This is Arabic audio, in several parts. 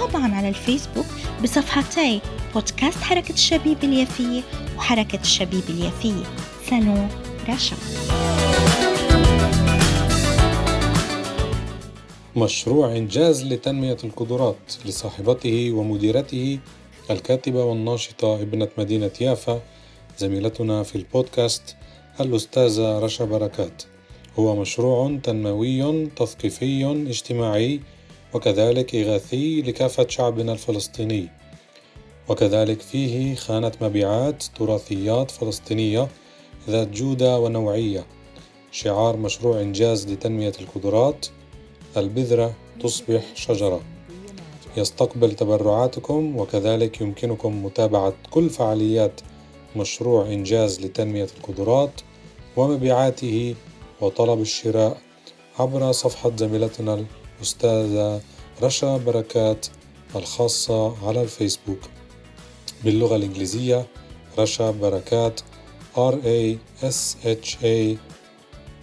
وطبعا على الفيسبوك بصفحتي بودكاست حركة الشبيب اليافية وحركة الشبيب اليافية. سالون رشا. مشروع إنجاز لتنمية القدرات لصاحبته ومديرته الكاتبة والناشطة ابنة مدينة يافا زميلتنا في البودكاست الأستاذة رشا بركات. هو مشروع تنموي تثقيفي اجتماعي وكذلك إغاثي لكافة شعبنا الفلسطيني. وكذلك فيه خانة مبيعات تراثيات فلسطينية ذات جودة ونوعية. شعار مشروع إنجاز لتنمية القدرات. البذرة تصبح شجرة. يستقبل تبرعاتكم وكذلك يمكنكم متابعة كل فعاليات مشروع إنجاز لتنمية القدرات ومبيعاته وطلب الشراء عبر صفحة زميلتنا الأستاذة رشا بركات الخاصة على الفيسبوك. باللغة الإنجليزية رشا بركات R A S H A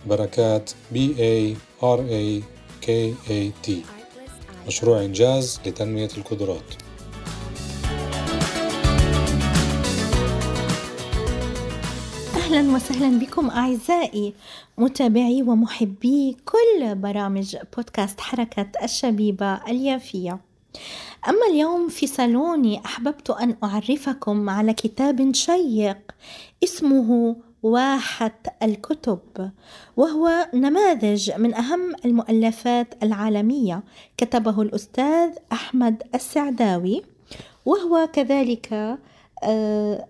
بركات B A R A K A T. مشروع إنجاز لتنمية القدرات. وسهلا بكم أعزائي متابعي ومحبي كل برامج بودكاست حركة الشبيبة اليافية. أما اليوم في صالوني أحببت أن أعرفكم على كتاب شيق اسمه واحة الكتب وهو نماذج من أهم المؤلفات العالمية كتبه الأستاذ أحمد السعداوي وهو كذلك آه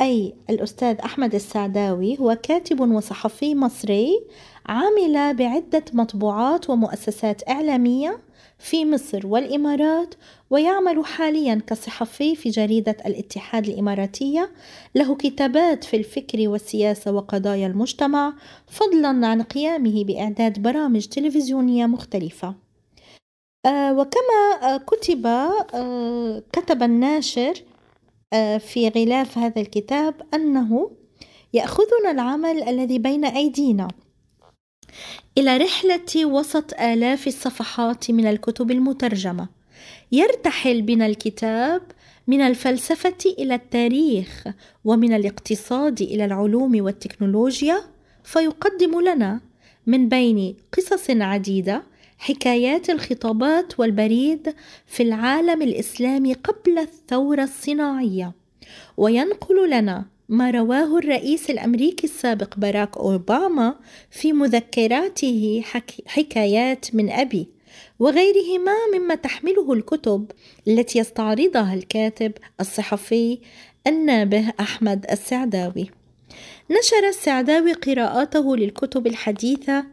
أي الأستاذ أحمد السعداوي هو كاتب وصحفي مصري عمل بعدة مطبوعات ومؤسسات إعلامية في مصر والإمارات ويعمل حاليا كصحفي في جريدة الاتحاد الإماراتية. له كتابات في الفكر والسياسة وقضايا المجتمع فضلا عن قيامه بإعداد برامج تلفزيونية مختلفة. آه وكما آه كتب آه كتب الناشر آه، في غلاف هذا الكتاب أنه يأخذنا العمل الذي بين أيدينا إلى رحلة وسط آلاف الصفحات من الكتب المترجمة. يرتحل بنا الكتاب من الفلسفة إلى التاريخ ومن الاقتصاد إلى العلوم والتكنولوجيا فيقدم لنا من بين قصص عديدة حكايات الخطابات والبريد في العالم الإسلامي قبل الثورة الصناعية. وينقل لنا ما رواه الرئيس الأمريكي السابق باراك أوباما في مذكراته حكايات من أبي وغيرهما مما تحمله الكتب التي يستعرضها الكاتب الصحفي النابه أحمد السعداوي. نشر السعداوي قراءاته للكتب الحديثة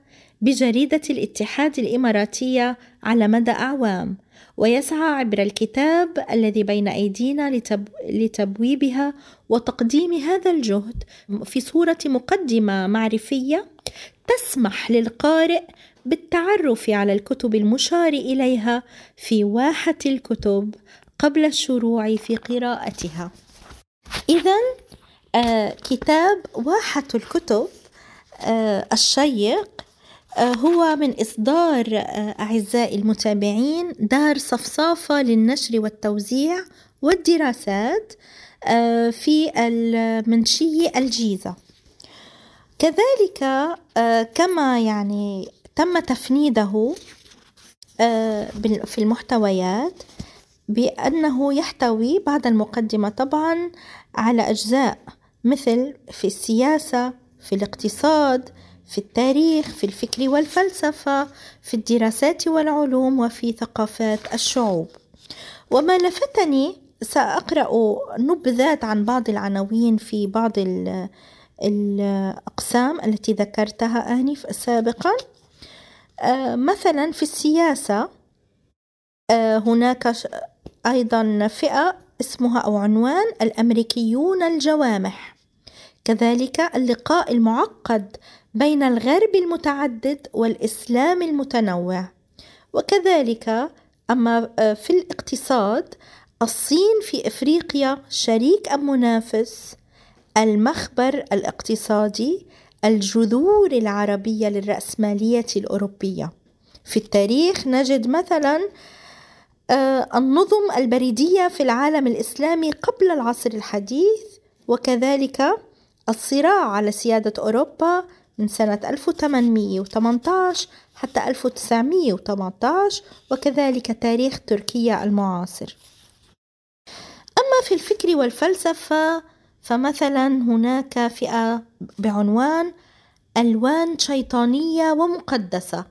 بجريدة الاتحاد الإماراتية على مدى أعوام ويسعى عبر الكتاب الذي بين أيدينا لتب... لتبويبها وتقديم هذا الجهد في صورة مقدمة معرفية تسمح للقارئ بالتعرف على الكتب المشار إليها في واحة الكتب قبل الشروع في قراءتها. إذا آه كتاب واحة الكتب آه الشيق هو من إصدار آه، أعزائي المتابعين دار صفصافة للنشر والتوزيع والدراسات آه، في المنشية الجيزة. كذلك كما يعني تم تفنيده في المحتويات بأنه يحتوي بعد المقدمة طبعا على أجزاء مثل في السياسة في الاقتصاد في التاريخ في الفكر والفلسفة في الدراسات والعلوم وفي ثقافات الشعوب. وما لفتني سأقرأ نبذات عن بعض العناوين في بعض الأقسام التي ذكرتها آنف سابقا. آه، مثلا في السياسة آه، هناك أيضا فئة اسمها أو عنوان الأمريكيون الجوامح. كذلك اللقاء المعقد بين الغرب المتعدد والإسلام المتنوع. وكذلك أما آه، في الاقتصاد الصين في إفريقيا شريك أم منافس؟ المخبر الاقتصادي الجذور العربية للرأسمالية الأوروبية. في التاريخ نجد مثلا آه، النظم البريدية في العالم الإسلامي قبل العصر الحديث وكذلك الصراع على سيادة أوروبا من سنة 1818 حتى 1918 وكذلك تاريخ تركيا المعاصر. أما في الفكر والفلسفة فمثلا هناك فئة بعنوان ألوان شيطانية ومقدسة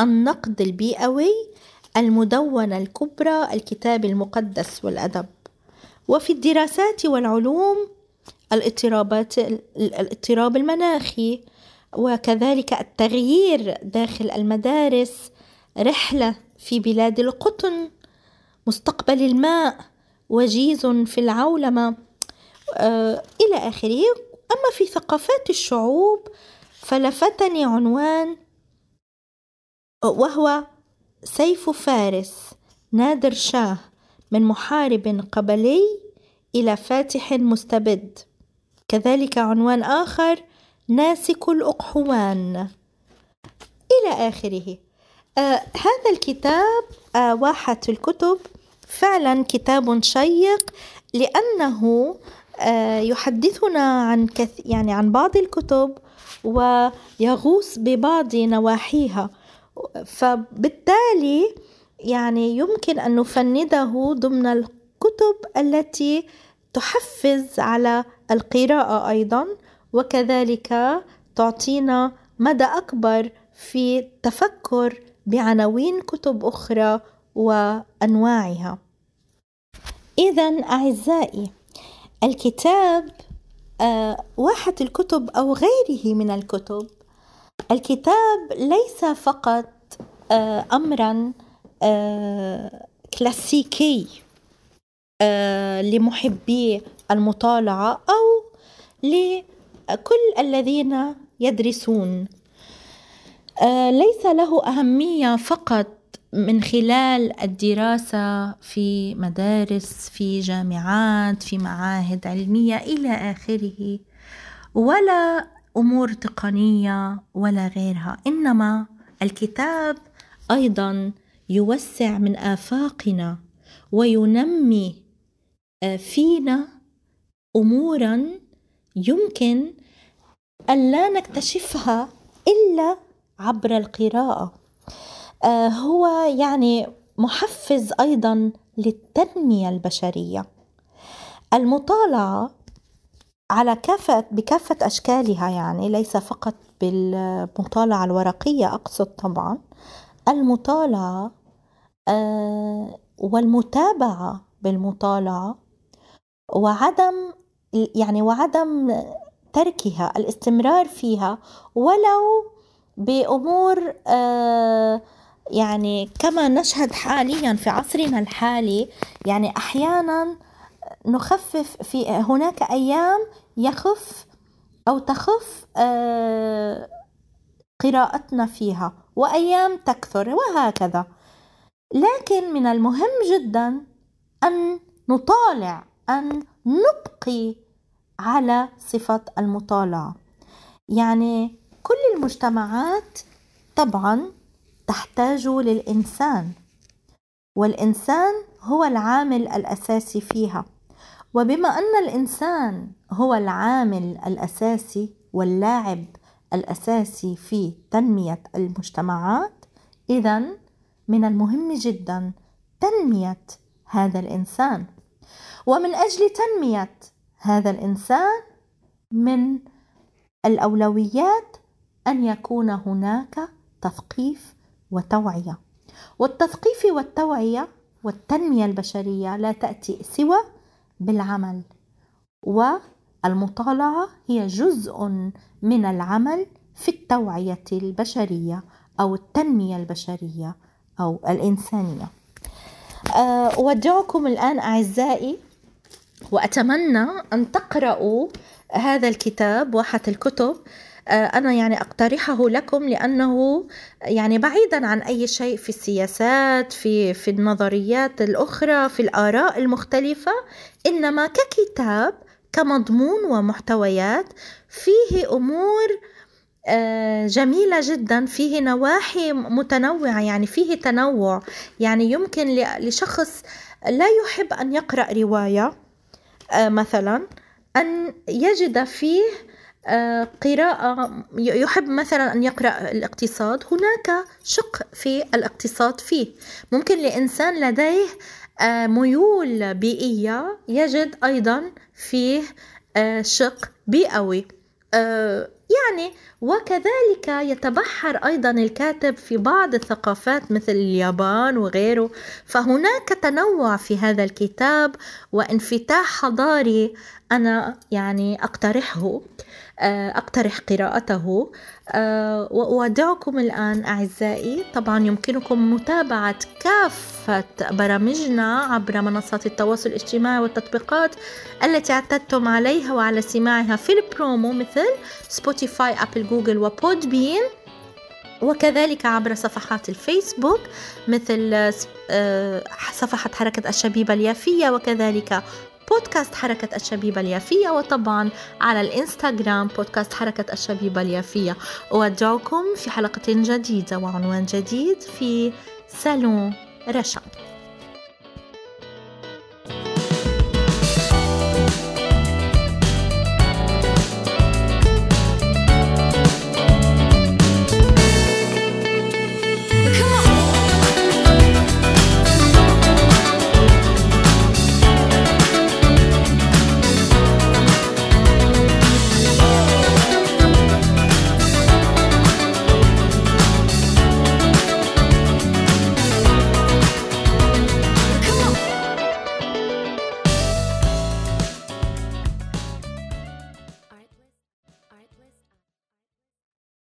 النقد البيئوي المدونة الكبرى الكتاب المقدس والأدب. وفي الدراسات والعلوم الاضطرابات الاضطراب المناخي وكذلك التغيير داخل المدارس رحلة في بلاد القطن مستقبل الماء وجيز في العولمة آه إلى آخره. أما في ثقافات الشعوب فلفتني عنوان وهو سيف فارس نادر شاه من محارب قبلي إلى فاتح مستبد. كذلك عنوان آخر ناسك الأقحوان. إلى آخره. آه هذا الكتاب آه واحة الكتب. فعلا كتاب شيق لأنه آه يحدثنا عن كث يعني عن بعض الكتب ويغوص ببعض نواحيها. فبالتالي يعني يمكن أن نفنده ضمن الكتب التي تحفز على القراءة أيضا وكذلك تعطينا مدى أكبر في التفكر بعناوين كتب أخرى وأنواعها. إذا أعزائي الكتاب آه واحة الكتب أو غيره من الكتب الكتاب ليس فقط آه أمرا كلاسيكي آه لمحبي المطالعة أو لكل الذين يدرسون. آه ليس له أهمية فقط من خلال الدراسة في مدارس في جامعات في معاهد علمية إلى آخره ولا أمور تقنية ولا غيرها إنما الكتاب أيضا يوسع من آفاقنا وينمي آه، فينا امورا يمكن أن لا نكتشفها إلا عبر القراءة. آه، هو يعني محفز أيضا للتنمية البشرية. المطالعة على كافة بكافة أشكالها يعني ليس فقط بالمطالعة الورقية أقصد طبعا. المطالعة آه، والمتابعة بالمطالعة وعدم يعني وعدم تركها الاستمرار فيها ولو بأمور آه يعني كما نشهد حاليا في عصرنا الحالي يعني أحيانا نخفف في هناك أيام يخف أو تخف آه قراءتنا فيها وأيام تكثر وهكذا. لكن من المهم جدا أن نطالع أن نبقي على صفة المطالعة. يعني كل المجتمعات طبعا تحتاج للإنسان والإنسان هو العامل الأساسي فيها. وبما أن الإنسان هو العامل الأساسي واللاعب الأساسي في تنمية المجتمعات إذا من المهم جدا تنمية هذا الإنسان. ومن أجل تنمية هذا الإنسان من الأولويات أن يكون هناك تثقيف وتوعية. والتثقيف والتوعية والتنمية البشرية لا تأتي سوى بالعمل والمطالعة هي جزء من العمل في التوعية البشرية أو التنمية البشرية أو الإنسانية. أودعكم الآن أعزائي وأتمنى أن تقرأوا هذا الكتاب واحة الكتب. آه، أنا يعني أقترحه لكم لأنه يعني بعيدا عن أي شيء في السياسات في في النظريات الأخرى في الآراء المختلفة إنما ككتاب كمضمون ومحتويات فيه أمور آه، جميلة جدا فيه نواحي متنوعة يعني فيه تنوع. يعني يمكن لشخص لا يحب أن يقرأ رواية. مثلا أن يجد فيه آه، قراءة يحب مثلا أن يقرأ الاقتصاد هناك شق في الاقتصاد فيه. ممكن لإنسان لديه آه، ميول بيئية يجد أيضا فيه آه، شق بيئوي. يعني وكذلك يتبحر أيضا الكاتب في بعض الثقافات مثل اليابان وغيره. فهناك تنوع في هذا الكتاب وانفتاح حضاري أنا يعني أقترحه. آه، أقترح قراءته. آه، وأودعكم الآن أعزائي. طبعا يمكنكم متابعة كافة برامجنا عبر منصات التواصل الاجتماعي والتطبيقات التي اعتدتم عليها وعلى سماعها في البرومو مثل Spotify Apple Google و Podbean وكذلك عبر صفحات الفيسبوك مثل آه، صفحة حركة الشبيبة اليافية وكذلك بودكاست حركة الشبيبة اليافية وطبعا على الإنستغرام بودكاست حركة الشبيبة اليافية. أودعكم في حلقة جديدة وعنوان جديد في سالون رشا.